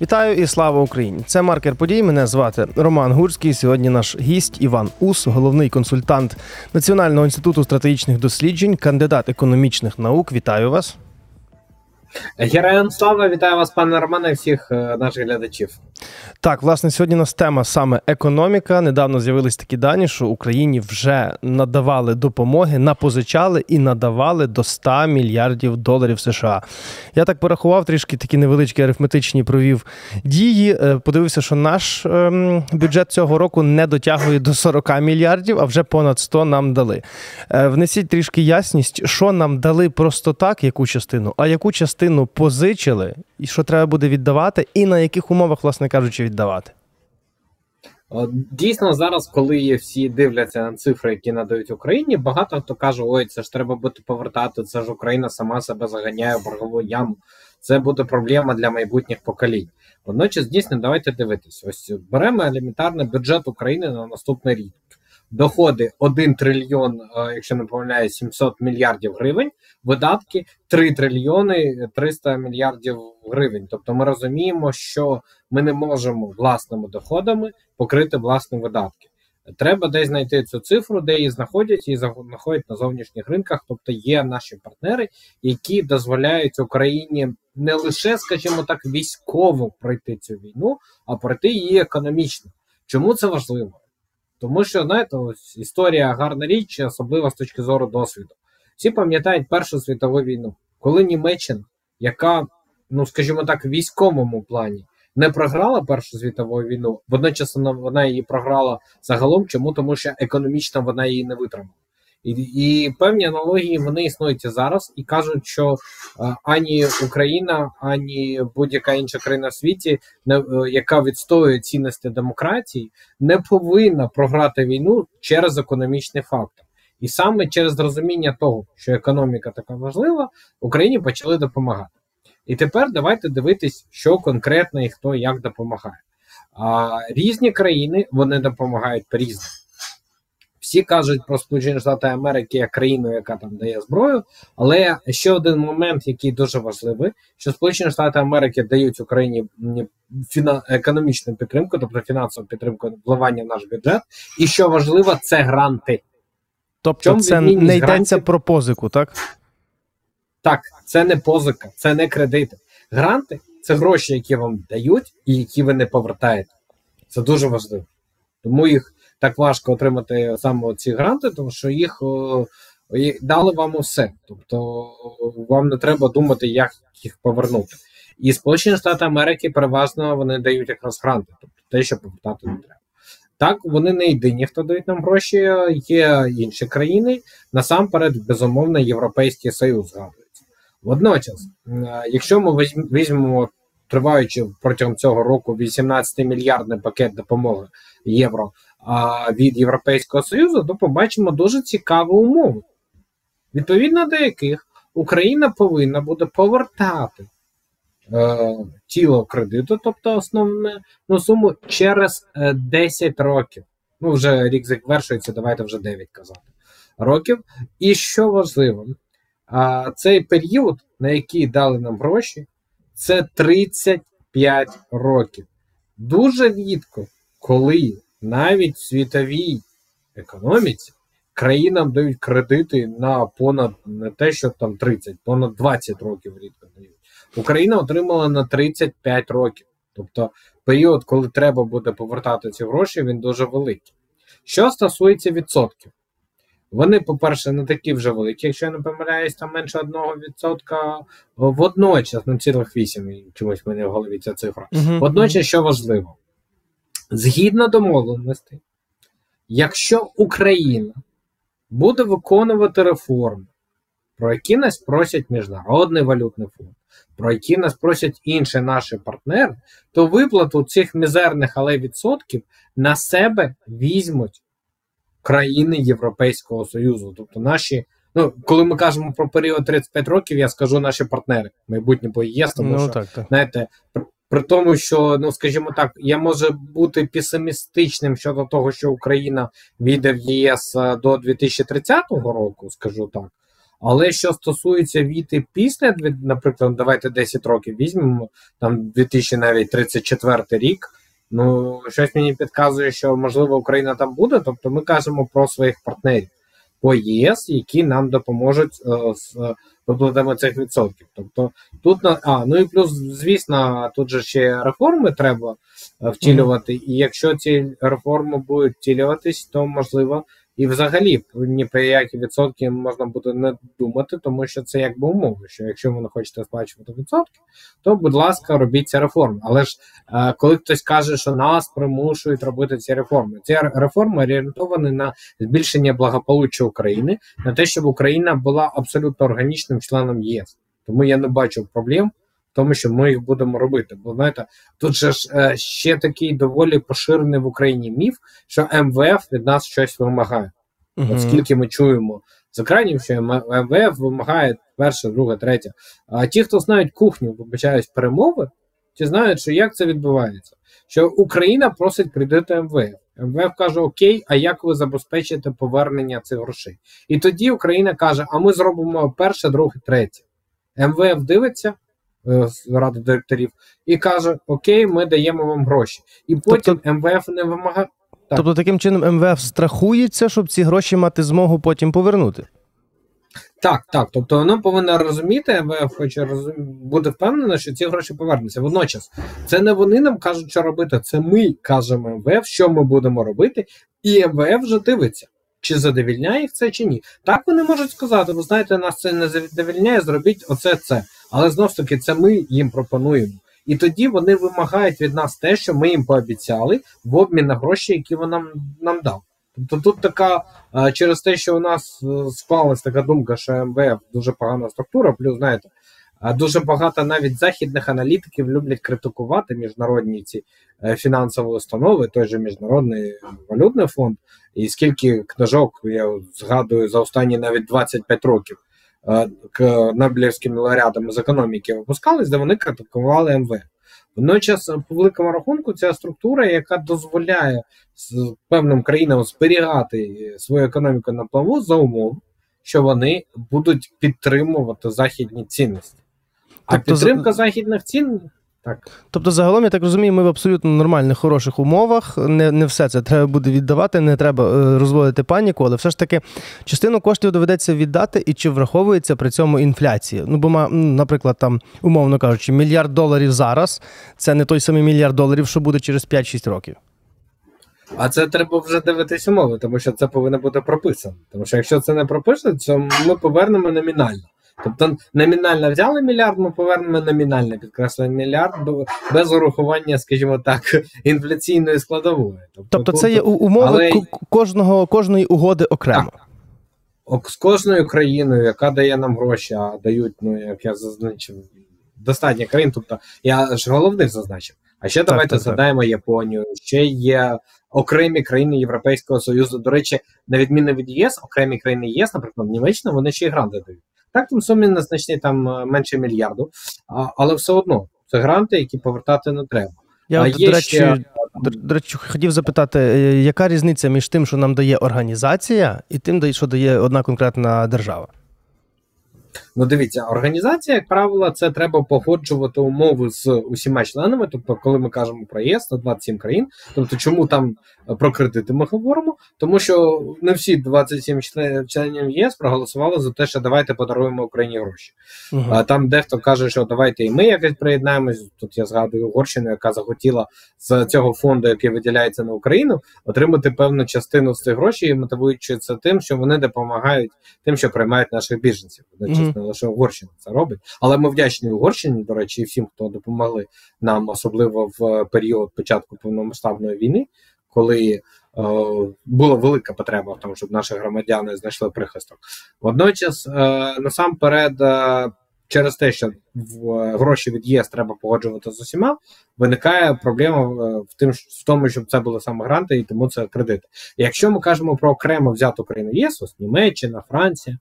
Вітаю і слава Україні! Це маркер подій. Мене звати Роман Гурський. Сьогодні наш гість Іван Ус, головний консультант Національного інституту стратегічних досліджень, кандидат економічних наук. Вітаю вас. Героям слава, вітаю вас, пане Романе, всіх е, наших глядачів. Так, власне, сьогодні у нас тема саме економіка. Недавно з'явились такі дані, що Україні вже надавали допомоги, напозичали і надавали до 100 мільярдів доларів США. Я так порахував трішки такі невеличкі арифметичні провів дії. Е, подивився, що наш ем, бюджет цього року не дотягує до 40 мільярдів, а вже понад 100 нам дали. Е, внесіть трішки ясність, що нам дали просто так, яку частину, а яку частину позичили, і що треба буде віддавати, і на яких умовах, власне кажучи, віддавати. Дійсно, зараз, коли всі дивляться на цифри, які надають Україні, багато хто каже: ой, це ж треба буде повертати, це ж Україна сама себе заганяє в боргову яму. Це буде проблема для майбутніх поколінь. Водночас, дійсно, давайте дивитись. Ось беремо елементарний бюджет України на наступний рік доходи 1 трильйон, е, якщо не помиляю, 700 мільярдів гривень, видатки 3 трильйони 300 мільярдів гривень. Тобто ми розуміємо, що ми не можемо власними доходами покрити власні видатки. Треба десь знайти цю цифру, де її знаходять і знаходять на зовнішніх ринках. Тобто є наші партнери, які дозволяють Україні не лише, скажімо так, військово пройти цю війну, а пройти її економічно. Чому це важливо? Тому що, знаєте, ось історія гарна річ, особливо з точки зору досвіду. Всі пам'ятають Першу світову війну, коли Німеччина, яка, ну скажімо так, в військовому плані не програла Першу світову війну, водночас вона її програла загалом. Чому? Тому що економічно вона її не витримала. І і певні аналогії вони існують зараз і кажуть, що е, ані Україна, ані будь-яка інша країна в світі, не, е, яка відстоює цінності демократії, не повинна програти війну через економічний фактор. І саме через розуміння того, що економіка така важлива, Україні почали допомагати. І тепер давайте дивитись, що конкретно і хто як допомагає. А, Різні країни вони допомагають по різному. Всі кажуть про Сполучені Штати Америки як країну, яка там дає зброю. Але ще один момент, який дуже важливий, що Сполучені Штати Америки дають Україні фіна... економічну підтримку, тобто фінансову підтримку вливання в наш бюджет. І що важливо, це гранти. Тобто це не йдеться про позику, так? Так, це не позика, це не кредити. Гранти це гроші, які вам дають, і які ви не повертаєте. Це дуже важливо. Тому їх так важко отримати саме ці гранти, тому що їх дали вам усе. Тобто вам не треба думати, як їх повернути. І Сполучені Штати Америки переважно вони дають якраз гранти, тобто те, що повертати не треба. Так, вони не єдині, хто дають нам гроші, є інші країни. Насамперед, безумовно, Європейський Союз згадується. Водночас, якщо ми візьмемо, триваючи протягом цього року 18 мільярдний пакет допомоги євро від Європейського Союзу, то побачимо дуже цікаву умову, відповідно до яких Україна повинна буде повертати е, тіло кредиту, тобто основну суму через 10 е, років. Ну, вже рік завершується, давайте вже 9 казати років. І що важливо, а, цей період, на який дали нам гроші, це 35 років. Дуже рідко, коли навіть світовій економіці країнам дають кредити на понад не те, що там 30, понад 20 років рідко дають. Україна отримала на 35 років. Тобто період, коли треба буде повертати ці гроші, він дуже великий. Що стосується відсотків, вони, по-перше, не такі вже великі, якщо я не помиляюсь, там менше 1% водночас, ну цілих 8, чомусь в мене в голові ця цифра. Водночас, що важливо, Згідно домовленостей, якщо Україна буде виконувати реформи, про які нас просять Міжнародний валютний фонд, про які нас просять інші наші партнери, то виплату цих мізерних але відсотків на себе візьмуть країни Європейського Союзу. Тобто наші, ну коли ми кажемо про період 35 років, я скажу наші партнери, майбутні по ЄС, тому ну, що так, так. знаєте, при тому, що, ну скажімо так, я може бути песимістичним щодо того, що Україна війде в ЄС е, до 2030 року, скажу так. Але що стосується віти після, наприклад, давайте 10 років візьмемо, там 2034 рік. Ну, щось мені підказує, що можливо Україна там буде. Тобто ми кажемо про своїх партнерів по ЄС, які нам допоможуть е, з виплатами цих відсотків. Тобто тут на а ну і плюс, звісно, тут же ще реформи треба е, втілювати. І якщо ці реформи будуть втілюватись, то можливо і взагалі ні про які відсотки можна буде не думати, тому що це якби умови. Що якщо ви не хочете сплачувати відсотки, то будь ласка, робіть ці реформи. Але ж е, коли хтось каже, що нас примушують робити ці реформи, ці реформи орієнтовані на збільшення благополуччя України, на те, щоб Україна була абсолютно органічним членом ЄС. Тому я не бачу проблем тому, що ми їх будемо робити. Бо знаєте, тут же ж е, ще такий доволі поширений в Україні міф, що МВФ від нас щось вимагає. uh Оскільки ми чуємо з екранів, що МВФ вимагає перше, друге, третє. А ті, хто знають кухню, вибачають перемови, ті знають, що як це відбувається. Що Україна просить кредити МВФ. МВФ каже: Окей, а як ви забезпечите повернення цих грошей? І тоді Україна каже: А ми зробимо перше, друге, третє. МВФ дивиться, ради директорів і каже: Окей, ми даємо вам гроші. І потім тобто, МВФ не вимагає. Так. Тобто, таким чином МВФ страхується, щоб ці гроші мати змогу потім повернути. Так, так. Тобто воно повинно розуміти, МВФ хоче розум... буде впевнено, що ці гроші повернуться. Водночас, це не вони нам кажуть, що робити, це ми кажемо МВФ, що ми будемо робити, і МВФ вже дивиться чи задовільняє їх це, чи ні. Так вони можуть сказати, ви знаєте, нас це не задовільняє, зробіть оце це. Але знов ж таки, це ми їм пропонуємо. І тоді вони вимагають від нас те, що ми їм пообіцяли в обмін на гроші, які вони нам нам дав. Тобто тут така через те, що у нас е, склалась така думка, що МВФ дуже погана структура, плюс знаєте. Дуже багато навіть західних аналітиків люблять критикувати міжнародні ці е, фінансові установи, той же міжнародний валютний фонд, і скільки книжок я згадую за останні навіть 25 років е, к Нобелівським лауреатам з економіки випускались, де вони критикували МВФ. Водночас, по великому рахунку, ця структура, яка дозволяє певним країнам зберігати свою економіку на плаву за умов, що вони будуть підтримувати західні цінності. А тобто, підтримка західних цін. Так. Тобто, загалом, я так розумію, ми в абсолютно нормальних, хороших умовах. Не не все це треба буде віддавати, не треба е, розводити паніку, але все ж таки частину коштів доведеться віддати, і чи враховується при цьому інфляція? Ну, бо, наприклад, там, умовно кажучи, мільярд доларів зараз це не той самий мільярд доларів, що буде через 5-6 років. А це треба вже дивитись умови, тому що це повинно бути прописано. Тому що якщо це не прописано, то ми повернемо номінально. Тобто номінально взяли мільярд, ми повернемо номінально підкреслюємо мільярд без урахування, скажімо так, інфляційної складової. Тобто, тобто це є умови але... кожного кожної угоди окремо. Так. З кожною країною, яка дає нам гроші, а дають, ну як я зазначив, достатньо країн. Тобто я ж головних зазначив. А ще так, давайте так, згадаємо так. Японію. Ще є окремі країни Європейського Союзу. До речі, на відміну від ЄС, окремі країни ЄС, наприклад, Німеччина, вони ще й гранти дають. Так, там суми незначні там менше мільярду, а, але все одно це гранти, які повертати не треба. Я а от, є до речі, ще... до речі, хотів запитати, е, яка різниця між тим, що нам дає організація, і тим, що дає одна конкретна держава? Ну, дивіться, організація, як правило, це треба погоджувати умови з усіма членами. Тобто, коли ми кажемо про ЄС, то 27 країн. Тобто, чому там е, про кредити ми говоримо? Тому що не всі 27 членів ЄС проголосували за те, що давайте подаруємо Україні гроші. Uh-huh. А там дехто каже, що давайте і ми якось приєднаємось. Тут я згадую Угорщину, яка захотіла з цього фонду, який виділяється на Україну, отримати певну частину з цих грошей, мотивуючи це тим, що вони допомагають тим, що приймають наших біженців. Не лише Угорщина це робить. Але ми вдячні Угорщині, до речі, і всім, хто допомогли нам, особливо в період початку повномасштабної війни, коли е, була велика потреба в тому, щоб наші громадяни знайшли прихисток. Водночас, е, насамперед. Е, Через те, що в гроші від ЄС треба погоджувати з усіма, виникає проблема в тим, в тому, щоб це були саме гранти, і тому це кредити. Якщо ми кажемо про окремо взяту країну ЄС, ось Німеччина, Франція,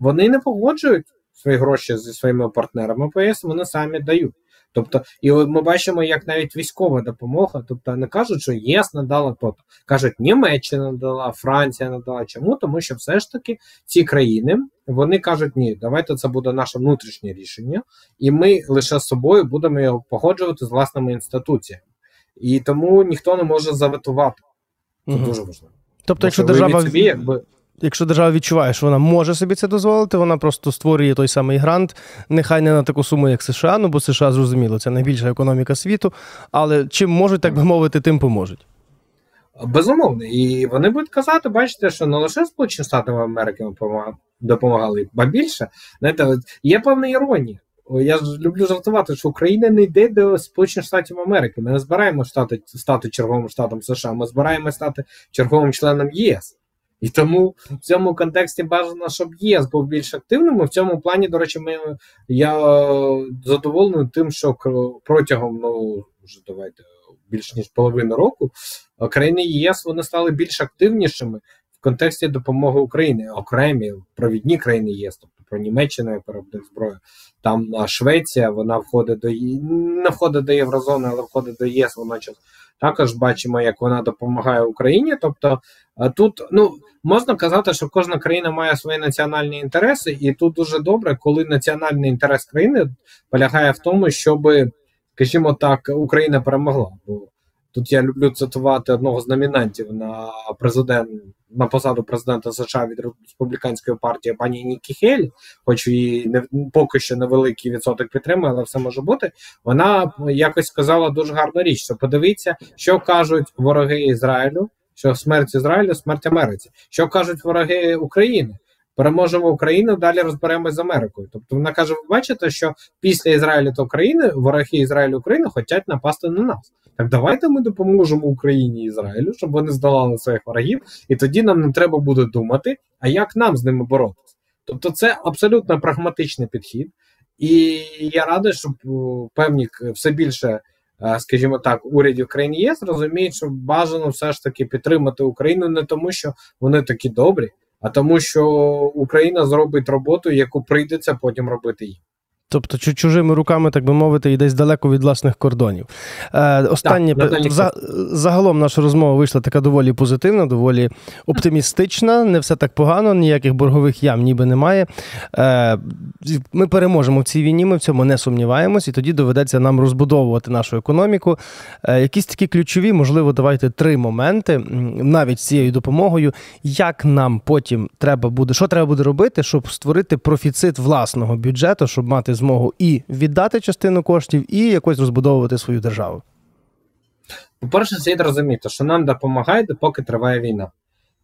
вони не погоджують свої гроші зі своїми партнерами ПС, вони самі дають. Тобто, і ми бачимо, як навіть військова допомога, тобто не кажуть, що ЄС надала то. Кажуть, Німеччина надала, Франція надала. Чому? Тому що все ж таки ці країни вони кажуть, ні, давайте це буде наше внутрішнє рішення, і ми лише з собою будемо його погоджувати з власними інституціями. І тому ніхто не може заветувати. Це угу. дуже важливо. Тобто, якщо держава собі, якби якщо держава відчуває, що вона може собі це дозволити, вона просто створює той самий грант, нехай не на таку суму, як США, ну бо США зрозуміло, це найбільша економіка світу. Але чим можуть, так би мовити, тим поможуть. Безумовно, і вони будуть казати, бачите, що не лише Сполучені Штати Америки допомагали, ба більше знаєте, є певна іронія. Я ж люблю жартувати, що Україна не йде до Сполучених Штатів Америки. Ми не збираємо стати, стати черговим штатом США, ми збираємо стати черговим членом ЄС. І тому в цьому контексті бажано, щоб ЄС був більш активним. І в цьому плані, до речі, ми, я задоволений тим, що протягом ну вже давайте більш ніж половину року країни ЄС вони стали більш активнішими контексті допомоги Україні, окремі провідні країни ЄС, тобто про Німеччину як виробник зброї. Там Швеція, вона входить до не входить до Єврозони, але входить до ЄС. Водночас також бачимо, як вона допомагає Україні. Тобто тут ну можна казати, що кожна країна має свої національні інтереси, і тут дуже добре, коли національний інтерес країни полягає в тому, щоб, скажімо так, Україна перемогла. Бо тут я люблю цитувати одного з номінантів на президент на посаду президента США від республіканської партії пані Нікі Хелі, хоч і не поки що невеликий відсоток підтримує, але все може бути. Вона якось сказала дуже гарну річ. Що подивіться, що кажуть вороги Ізраїлю, що смерть Ізраїлю, смерть Америці, що кажуть вороги України. Переможемо Україну, далі розберемось з Америкою. Тобто вона каже: ви бачите, що після Ізраїлю та України вороги Ізраїлю України хочуть напасти на нас. Так давайте ми допоможемо Україні і Ізраїлю, щоб вони здолали своїх ворогів, і тоді нам не треба буде думати, а як нам з ними боротися. Тобто, це абсолютно прагматичний підхід, і я радий, що певні все більше, е, скажімо так, урядів країн ЄС розуміють, що бажано все ж таки підтримати Україну не тому, що вони такі добрі, а тому, що Україна зробить роботу, яку прийдеться потім робити їм. Тобто чужими руками, так би мовити, і десь далеко від власних кордонів. Е, Останнє так, за, загалом наша розмова вийшла така доволі позитивна, доволі оптимістична. Не все так погано, ніяких боргових ям ніби немає. Е, Ми переможемо в цій війні, ми в цьому не сумніваємось, і тоді доведеться нам розбудовувати нашу економіку. Е, Якісь такі ключові, можливо, давайте три моменти, навіть з цією допомогою, як нам потім треба буде, що треба буде робити, щоб створити профіцит власного бюджету, щоб мати змогу і віддати частину коштів, і якось розбудовувати свою державу? По-перше, слід розуміти, що нам допомагає, поки триває війна.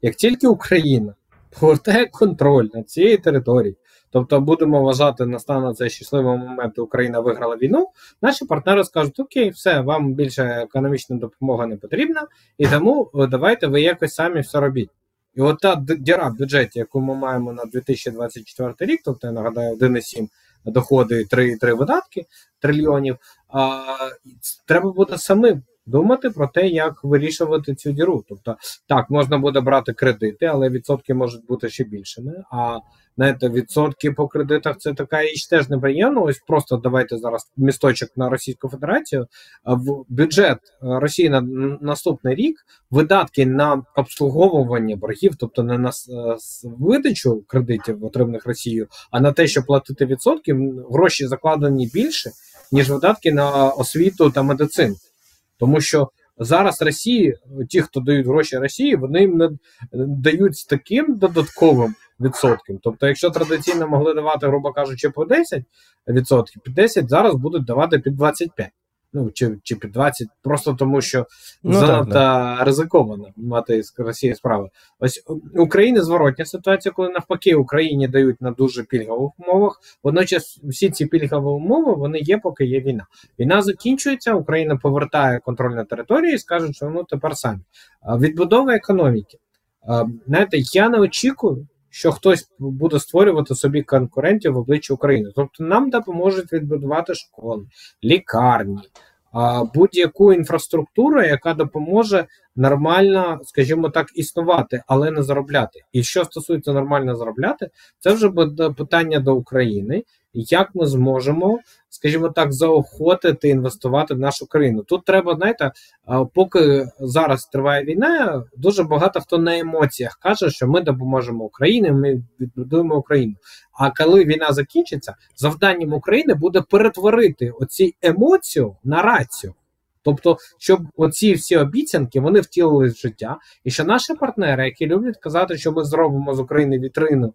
Як тільки Україна повертає контроль над цією територією, тобто будемо вважати, настане цей щасливий момент, Україна виграла війну, наші партнери скажуть: Окей, все, вам більше економічна допомога не потрібна, і тому давайте ви якось самі все робіть. І от та діра в бюджеті, яку ми маємо на 2024 рік, тобто я нагадаю, 1,7 доходи 3,3 видатки трильйонів. А треба буде самим думати про те, як вирішувати цю діру. Тобто, так, можна буде брати кредити, але відсотки можуть бути ще більшими. А знаєте, відсотки по кредитах це така річ теж неприємно. Ось просто давайте зараз місточок на Російську Федерацію. В бюджет Росії на наступний рік видатки на обслуговування боргів, тобто не на видачу кредитів, отриманих Росією, а на те, щоб платити відсотки, гроші закладені більше ніж видатки на освіту та медицину. Тому що зараз Росії, ті, хто дають гроші Росії, вони їм не дають з таким додатковим відсотком. Тобто, якщо традиційно могли давати, грубо кажучи, по 10%, під 10 зараз будуть давати під 25% ну чи чи під 20, просто тому що ну, занадто так, ризиковано мати з Росії справи. Ось України зворотня ситуація, коли навпаки Україні дають на дуже пільгових умовах. Водночас всі ці пільгові умови вони є, поки є війна. Війна закінчується, Україна повертає контроль на території і скаже, що ну тепер самі відбудова економіки. Знаєте, я не очікую. Що хтось буде створювати собі конкурентів в обличчі України, тобто нам допоможуть відбудувати школи, лікарні, будь-яку інфраструктуру, яка допоможе нормально, скажімо так, існувати, але не заробляти. І що стосується нормально заробляти, це вже буде питання до України. Як ми зможемо, скажімо так, заохотити інвестувати в нашу країну. Тут треба, знаєте, поки зараз триває війна, дуже багато хто на емоціях каже, що ми допоможемо Україні, ми відбудуємо Україну. А коли війна закінчиться, завданням України буде перетворити оці емоцію на рацію. Тобто, щоб оці всі обіцянки вони втілились в життя, і що наші партнери, які люблять казати, що ми зробимо з України вітрину,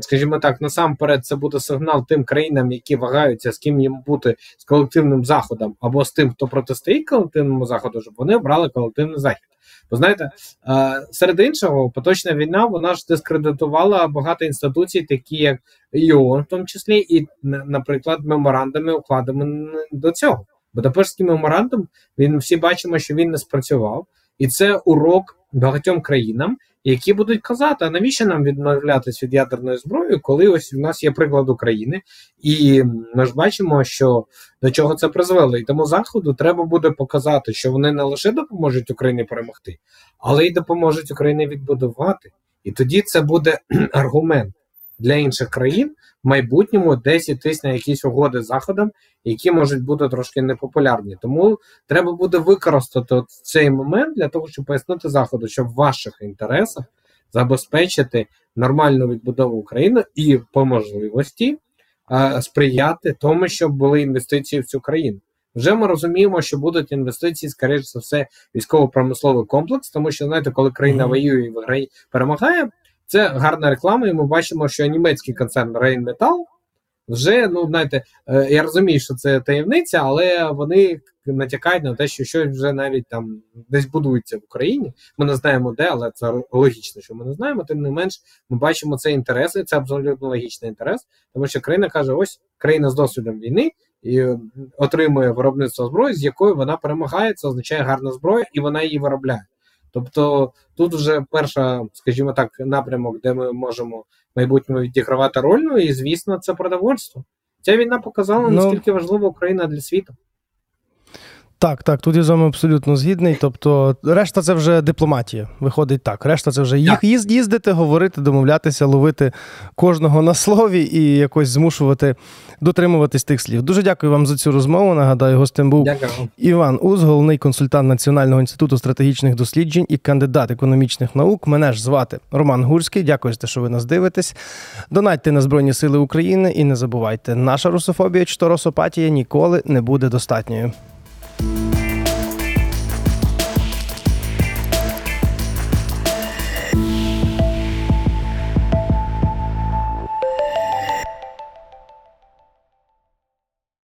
скажімо так, насамперед, це буде сигнал тим країнам, які вагаються, з ким їм бути з колективним заходом, або з тим, хто протистоїть колективному заходу, щоб вони обрали колективний захід. Бо знаєте, е, серед іншого, поточна війна вона ж дискредитувала багато інституцій, такі як ІОН, в тому числі, і, наприклад, меморандуми укладені до цього. Будапештський меморандум, він всі бачимо, що він не спрацював, і це урок багатьом країнам, які будуть казати, а навіщо нам відмовлятися від ядерної зброї, коли ось у нас є приклад України, і ми ж бачимо, що до чого це призвело. І тому заходу треба буде показати, що вони не лише допоможуть Україні перемогти, але й допоможуть Україні відбудувати. І тоді це буде аргумент для інших країн в майбутньому десь йтись на якісь угоди з заходом, які можуть бути трошки непопулярні. Тому треба буде використати от цей момент для того, щоб пояснити заходу, що в ваших інтересах забезпечити нормальну відбудову України і по можливості е, сприяти тому, щоб були інвестиції в цю країну. Вже ми розуміємо, що будуть інвестиції, скоріш за все, військово-промисловий комплекс, тому що знаєте, коли країна воює і перемагає, це гарна реклама, і ми бачимо, що німецький концерн Rheinmetall вже, ну знаєте, е, я розумію, що це таємниця, але вони натякають на те, що щось вже навіть там десь будується в Україні. Ми не знаємо де, але це логічно, що ми не знаємо. Тим не менш, ми бачимо цей інтерес, і це абсолютно логічний інтерес, тому що країна каже: ось країна з досвідом війни. І е, отримує виробництво зброї, з якою вона перемагає, це означає гарна зброя, і вона її виробляє. Тобто тут вже перша, скажімо так, напрямок, де ми можемо в майбутньому відігравати роль, ну і звісно, це продовольство. Ця війна показала, Ну, наскільки важлива Україна для світу. Так, так, тут я з вами абсолютно згідний. Тобто, решта це вже дипломатія. Виходить так. Решта це вже їх їздити, говорити, домовлятися, ловити кожного на слові і якось змушувати дотримуватись тих слів. Дуже дякую вам за цю розмову. Нагадаю, гостем був Дякую. Іван Уз, головний консультант Національного інституту стратегічних досліджень і кандидат економічних наук. Мене ж звати Роман Гурський. Дякую, що ви нас дивитесь. Донатьте на Збройні Сили України і не забувайте, наша русофобія чи то росопатія ніколи не буде достатньою.